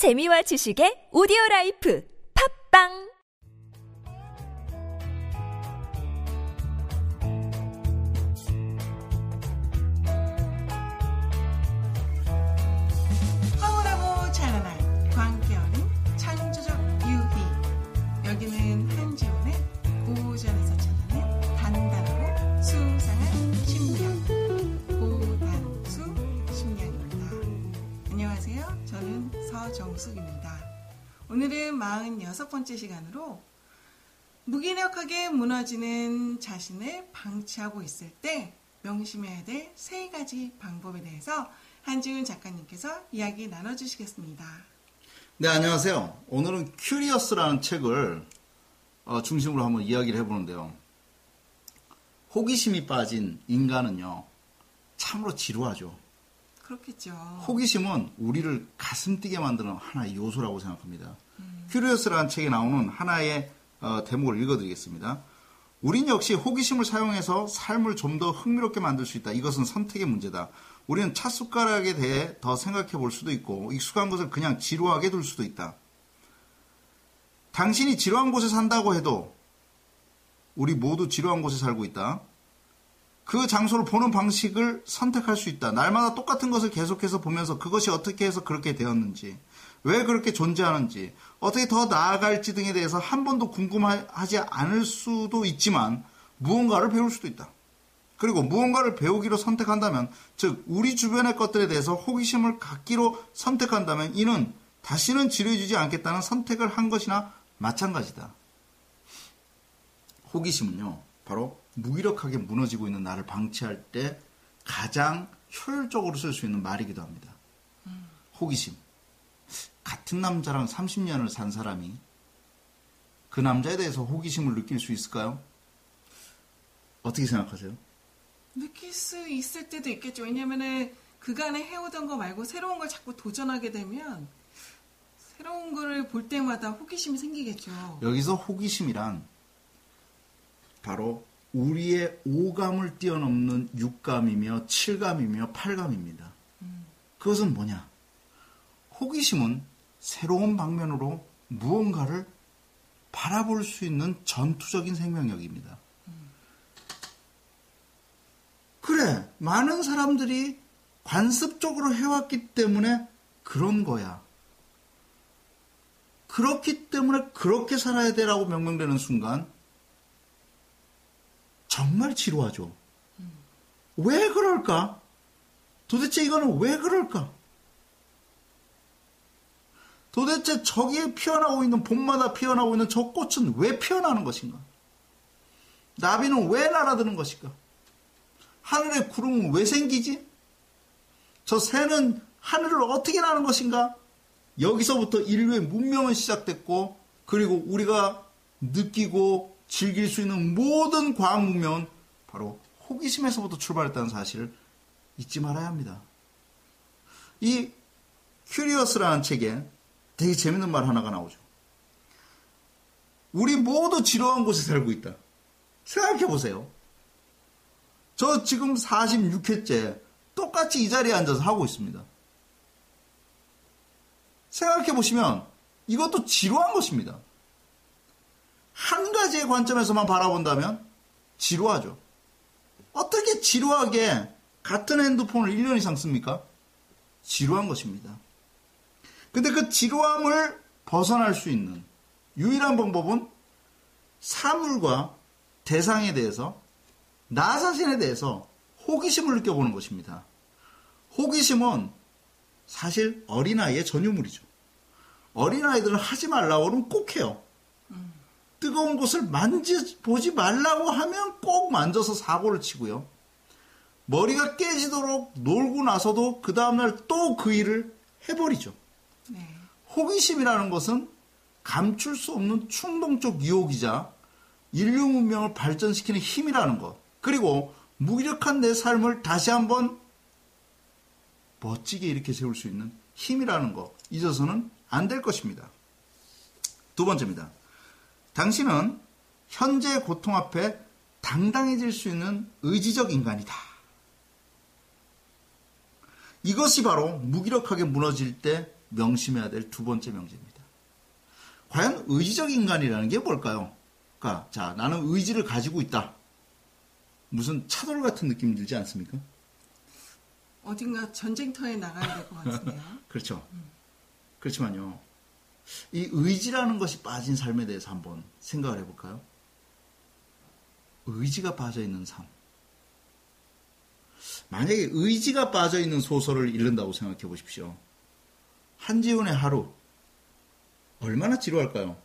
재미와 지식의 오디오 라이프. 팝빵 정숙입니다 오늘은 46번째 시간으로 무기력하게 무너지는 자신을 방치하고 있을 때 명심해야 될 세 가지 방법에 대해서 한지훈 작가님께서 이야기 나눠주시겠습니다. 네, 안녕하세요. 오늘은 큐리어스라는 책을 어, 중심으로 한번 이야기를 해보는데요. 호기심이 빠진 인간은요, 참으로 지루하죠. 그렇겠죠. 호기심은 우리를 가슴 뛰게 만드는 하나의 요소라고 생각합니다. 큐리어스라는 책에 나오는 하나의 어, 대목을 읽어드리겠습니다. 우린 역시 호기심을 사용해서 삶을 좀 더 흥미롭게 만들 수 있다. 이것은 선택의 문제다. 우리는 찻숟가락에 대해 더 생각해 볼 수도 있고 익숙한 것을 그냥 지루하게 둘 수도 있다. 당신이 지루한 곳에 산다고 해도 우리 모두 지루한 곳에 살고 있다. 그 장소를 보는 방식을 선택할 수 있다. 날마다 똑같은 것을 계속해서 보면서 그것이 어떻게 해서 그렇게 되었는지, 왜 그렇게 존재하는지, 어떻게 더 나아갈지 등에 대해서 한 번도 궁금하지 않을 수도 있지만 무언가를 배울 수도 있다. 그리고 무언가를 배우기로 선택한다면, 즉, 우리 주변의 것들에 대해서 호기심을 갖기로 선택한다면 이는 다시는 지루해지지 않겠다는 선택을 한 것이나 마찬가지다. 호기심은요, 바로 무기력하게 무너지고 있는 나를 방치할 때 가장 효율적으로 쓸 수 있는 말이기도 합니다. 호기심. 같은 남자랑 30년을 산 사람이 그 남자에 대해서 호기심을 느낄 수 있을까요? 어떻게 생각하세요? 느낄 수 있을 때도 있겠죠. 왜냐면은 그간에 해오던 거 말고 새로운 걸 자꾸 도전하게 되면 새로운 거를 볼 때마다 호기심이 생기겠죠. 여기서 호기심이란 바로 우리의 오감을 뛰어넘는 육감이며 칠감이며 팔감입니다. 그것은 뭐냐? 호기심은 새로운 방면으로 무언가를 바라볼 수 있는 전투적인 생명력입니다. 그래, 많은 사람들이 관습적으로 해왔기 때문에 그런 거야. 그렇기 때문에 그렇게 살아야 돼라고 명명되는 순간 정말 지루하죠. 왜 그럴까? 도대체 이거는 왜 그럴까? 도대체 저기에 피어나고 있는 봄마다 피어나고 있는 저 꽃은 왜 피어나는 것인가? 나비는 왜 날아드는 것인가? 하늘에 구름은 왜 생기지? 저 새는 하늘을 어떻게 나는 것인가? 여기서부터 인류의 문명은 시작됐고 그리고 우리가 느끼고 즐길 수 있는 모든 과학 문명은 바로 호기심에서부터 출발했다는 사실을 잊지 말아야 합니다. 이 큐리어스라는 책에 되게 재밌는 말 하나가 나오죠. 우리 모두 지루한 곳에 살고 있다. 생각해 보세요. 저 지금 46회째 똑같이 이 자리에 앉아서 하고 있습니다. 생각해 보시면 이것도 지루한 것입니다. 한 가지의 관점에서만 바라본다면 지루하죠. 어떻게 지루하게 같은 핸드폰을 1년 이상 씁니까? 지루한 것입니다. 근데 그 지루함을 벗어날 수 있는 유일한 방법은 사물과 대상에 대해서 나 자신에 대해서 호기심을 느껴보는 것입니다. 호기심은 사실 어린아이의 전유물이죠. 어린아이들은 하지 말라고 하면 꼭 해요. 뜨거운 곳을 만져보지 말라고 하면 꼭 만져서 사고를 치고요. 머리가 깨지도록 놀고 나서도 그 다음날 또 그 일을 해버리죠. 네. 호기심이라는 것은 감출 수 없는 충동적 유혹이자 인류 문명을 발전시키는 힘이라는 것. 그리고 무기력한 내 삶을 다시 한번 멋지게 이렇게 세울 수 있는 힘이라는 것. 잊어서는 안 될 것입니다. 두 번째입니다. 당신은 현재의 고통 앞에 당당해질 수 있는 의지적 인간이다. 이것이 바로 무기력하게 무너질 때 명심해야 될 두 번째 명제입니다. 과연 의지적 인간이라는 게 뭘까요? 그러니까 자 나는 의지를 가지고 있다. 무슨 차돌 같은 느낌 들지 않습니까? 어딘가 전쟁터에 나가야 될 것 같은데요. 그렇죠. 그렇지만요. 이 의지라는 것이 빠진 삶에 대해서 한번 생각을 해볼까요? 의지가 빠져 있는 삶. 만약에 의지가 빠져 있는 소설을 읽는다고 생각해 보십시오. 한지훈의 하루. 얼마나 지루할까요?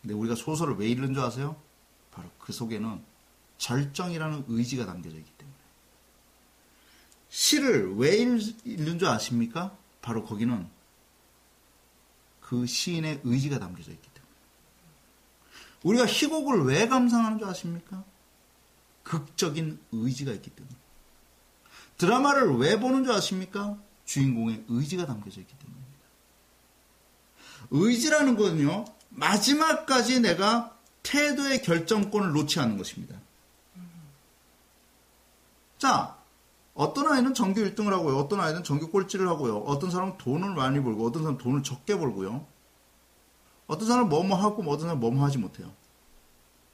근데 우리가 소설을 왜 읽는 줄 아세요? 바로 그 속에는 절정이라는 의지가 담겨져 있기 때문에. 시를 왜 읽- 읽는 줄 아십니까? 바로 거기는 그 시인의 의지가 담겨져 있기 때문에. 우리가 희곡을 왜 감상하는 줄 아십니까? 극적인 의지가 있기 때문에. 드라마를 왜 보는 줄 아십니까? 주인공의 의지가 담겨져 있기 때문입니다. 의지라는 것은요, 마지막까지 내가 태도의 결정권을 놓지 않는 것입니다. 자, 어떤 아이는 전교 1등을 하고요. 어떤 아이는 전교 꼴찌를 하고요. 어떤 사람은 돈을 많이 벌고, 어떤 사람은 돈을 적게 벌고요. 어떤 사람은 뭐뭐 하고, 어떤 사람은 뭐뭐 하지 못해요.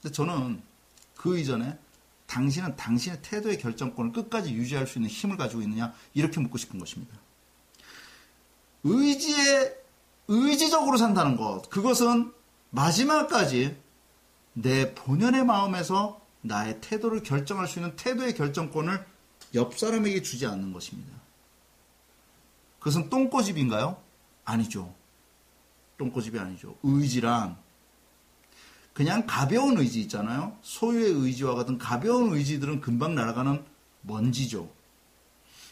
근데 저는 그 이전에 당신은 당신의 태도의 결정권을 끝까지 유지할 수 있는 힘을 가지고 있느냐? 이렇게 묻고 싶은 것입니다. 의지에, 의지적으로 산다는 것. 그것은 마지막까지 내 본연의 마음에서 나의 태도를 결정할 수 있는 태도의 결정권을 옆 사람에게 주지 않는 것입니다. 그것은 똥꼬집인가요? 아니죠. 똥꼬집이 아니죠. 의지란 그냥 가벼운 의지 있잖아요. 소유의 의지와 같은 가벼운 의지들은 금방 날아가는 먼지죠.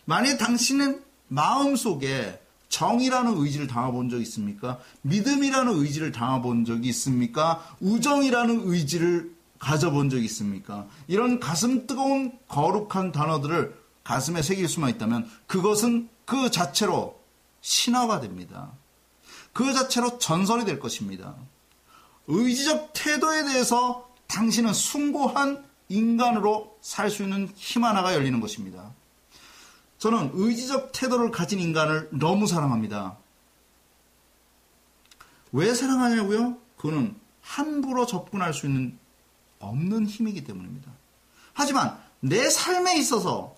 만약 당신은 마음속에 정이라는 의지를 담아본 적 있습니까? 믿음이라는 의지를 담아본 적이 있습니까? 우정이라는 의지를 가져본 적이 있습니까? 이런 가슴 뜨거운 거룩한 단어들을 가슴에 새길 수만 있다면 그것은 그 자체로 신화가 됩니다. 그 자체로 전설이 될 것입니다. 의지적 태도에 대해서 당신은 숭고한 인간으로 살 수 있는 힘 하나가 열리는 것입니다. 저는 의지적 태도를 가진 인간을 너무 사랑합니다. 왜 사랑하냐고요? 그는 함부로 접근할 수 있는 없는 힘이기 때문입니다. 하지만 내 삶에 있어서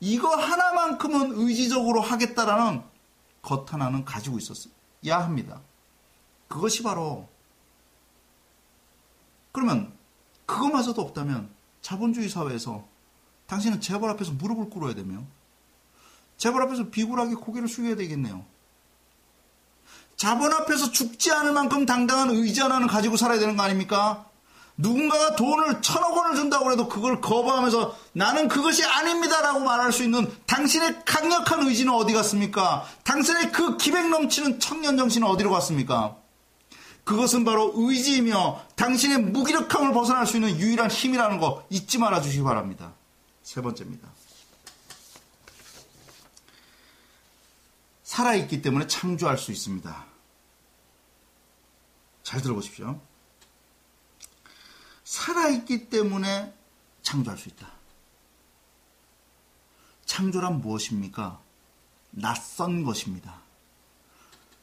이거 하나만큼은 의지적으로 하겠다라는 것 하나는 가지고 있었어야 합니다. 그것이 바로 그러면 그거마저도 없다면 자본주의 사회에서 당신은 재벌 앞에서 무릎을 꿇어야 되며 재벌 앞에서 비굴하게 고개를 숙여야 되겠네요. 자본 앞에서 죽지 않을 만큼 당당한 의지 하나는 가지고 살아야 되는 거 아닙니까? 누군가가 돈을 천억 원을 준다고 해도 그걸 거부하면서 나는 그것이 아닙니다라고 말할 수 있는 당신의 강력한 의지는 어디 갔습니까? 당신의 그 기백 넘치는 청년 정신은 어디로 갔습니까? 그것은 바로 의지이며 당신의 무기력함을 벗어날 수 있는 유일한 힘이라는 거 잊지 말아 주시기 바랍니다. 세 번째입니다. 살아있기 때문에 창조할 수 있습니다. 잘 들어보십시오. 살아있기 때문에 창조할 수 있다. 창조란 무엇입니까? 낯선 것입니다.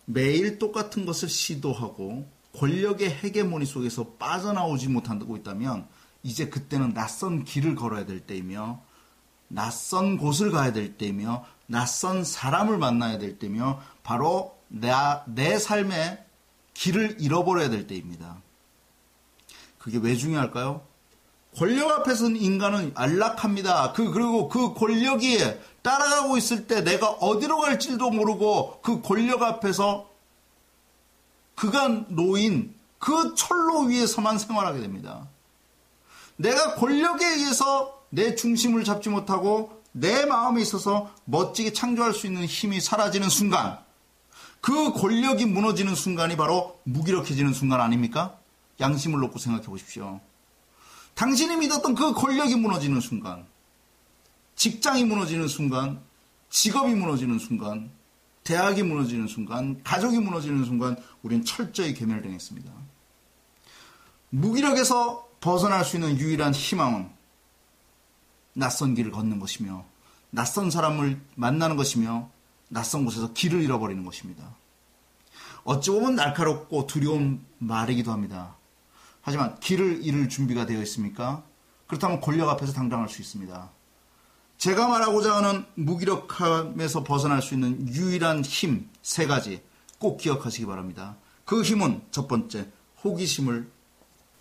매일 똑같은 것을 시도하고 권력의 헤게모니 속에서 빠져나오지 못하고 있다면 이제 그때는 낯선 길을 걸어야 될 때이며 낯선 곳을 가야 될 때이며 낯선 사람을 만나야 될 때며 바로 내, 내 삶의 길을 잃어버려야 될 때입니다. 그게 왜 중요할까요? 권력 앞에서는 인간은 안락합니다. 그, 그리고 그 권력이 따라가고 있을 때 내가 어디로 갈지도 모르고 그 권력 앞에서 그가 놓인 그 철로 위에서만 생활하게 됩니다. 내가 권력에 의해서 내 중심을 잡지 못하고 내 마음에 있어서 멋지게 창조할 수 있는 힘이 사라지는 순간, 그 권력이 무너지는 순간이 바로 무기력해지는 순간 아닙니까? 양심을 놓고 생각해 보십시오. 당신이 믿었던 그 권력이 무너지는 순간, 직장이 무너지는 순간, 직업이 무너지는 순간, 대학이 무너지는 순간, 가족이 무너지는 순간, 우리는 철저히 괴멸당했습니다. 무기력에서 벗어날 수 있는 유일한 희망은 낯선 길을 걷는 것이며, 낯선 사람을 만나는 것이며, 낯선 곳에서 길을 잃어버리는 것입니다. 어찌 보면 날카롭고 두려운 말이기도 합니다. 하지만 길을 잃을 준비가 되어 있습니까? 그렇다면 권력 앞에서 당당할 수 있습니다. 제가 말하고자 하는 무기력함에서 벗어날 수 있는 유일한 힘 세 가지 꼭 기억하시기 바랍니다. 그 힘은 첫 번째 호기심을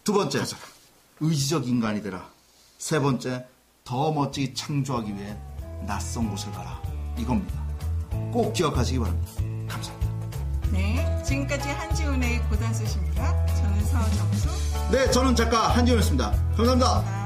두 번째 의지적 인간이 되라 세 번째 더 멋지게 창조하기 위해 낯선 곳을 가라 이겁니다. 꼭 기억하시기 바랍니다. 감사합니다. 네, 지금까지 한지훈의 고단수십니다. 저는 서정수. 네, 저는 작가 한지원이었습니다. 감사합니다. 아.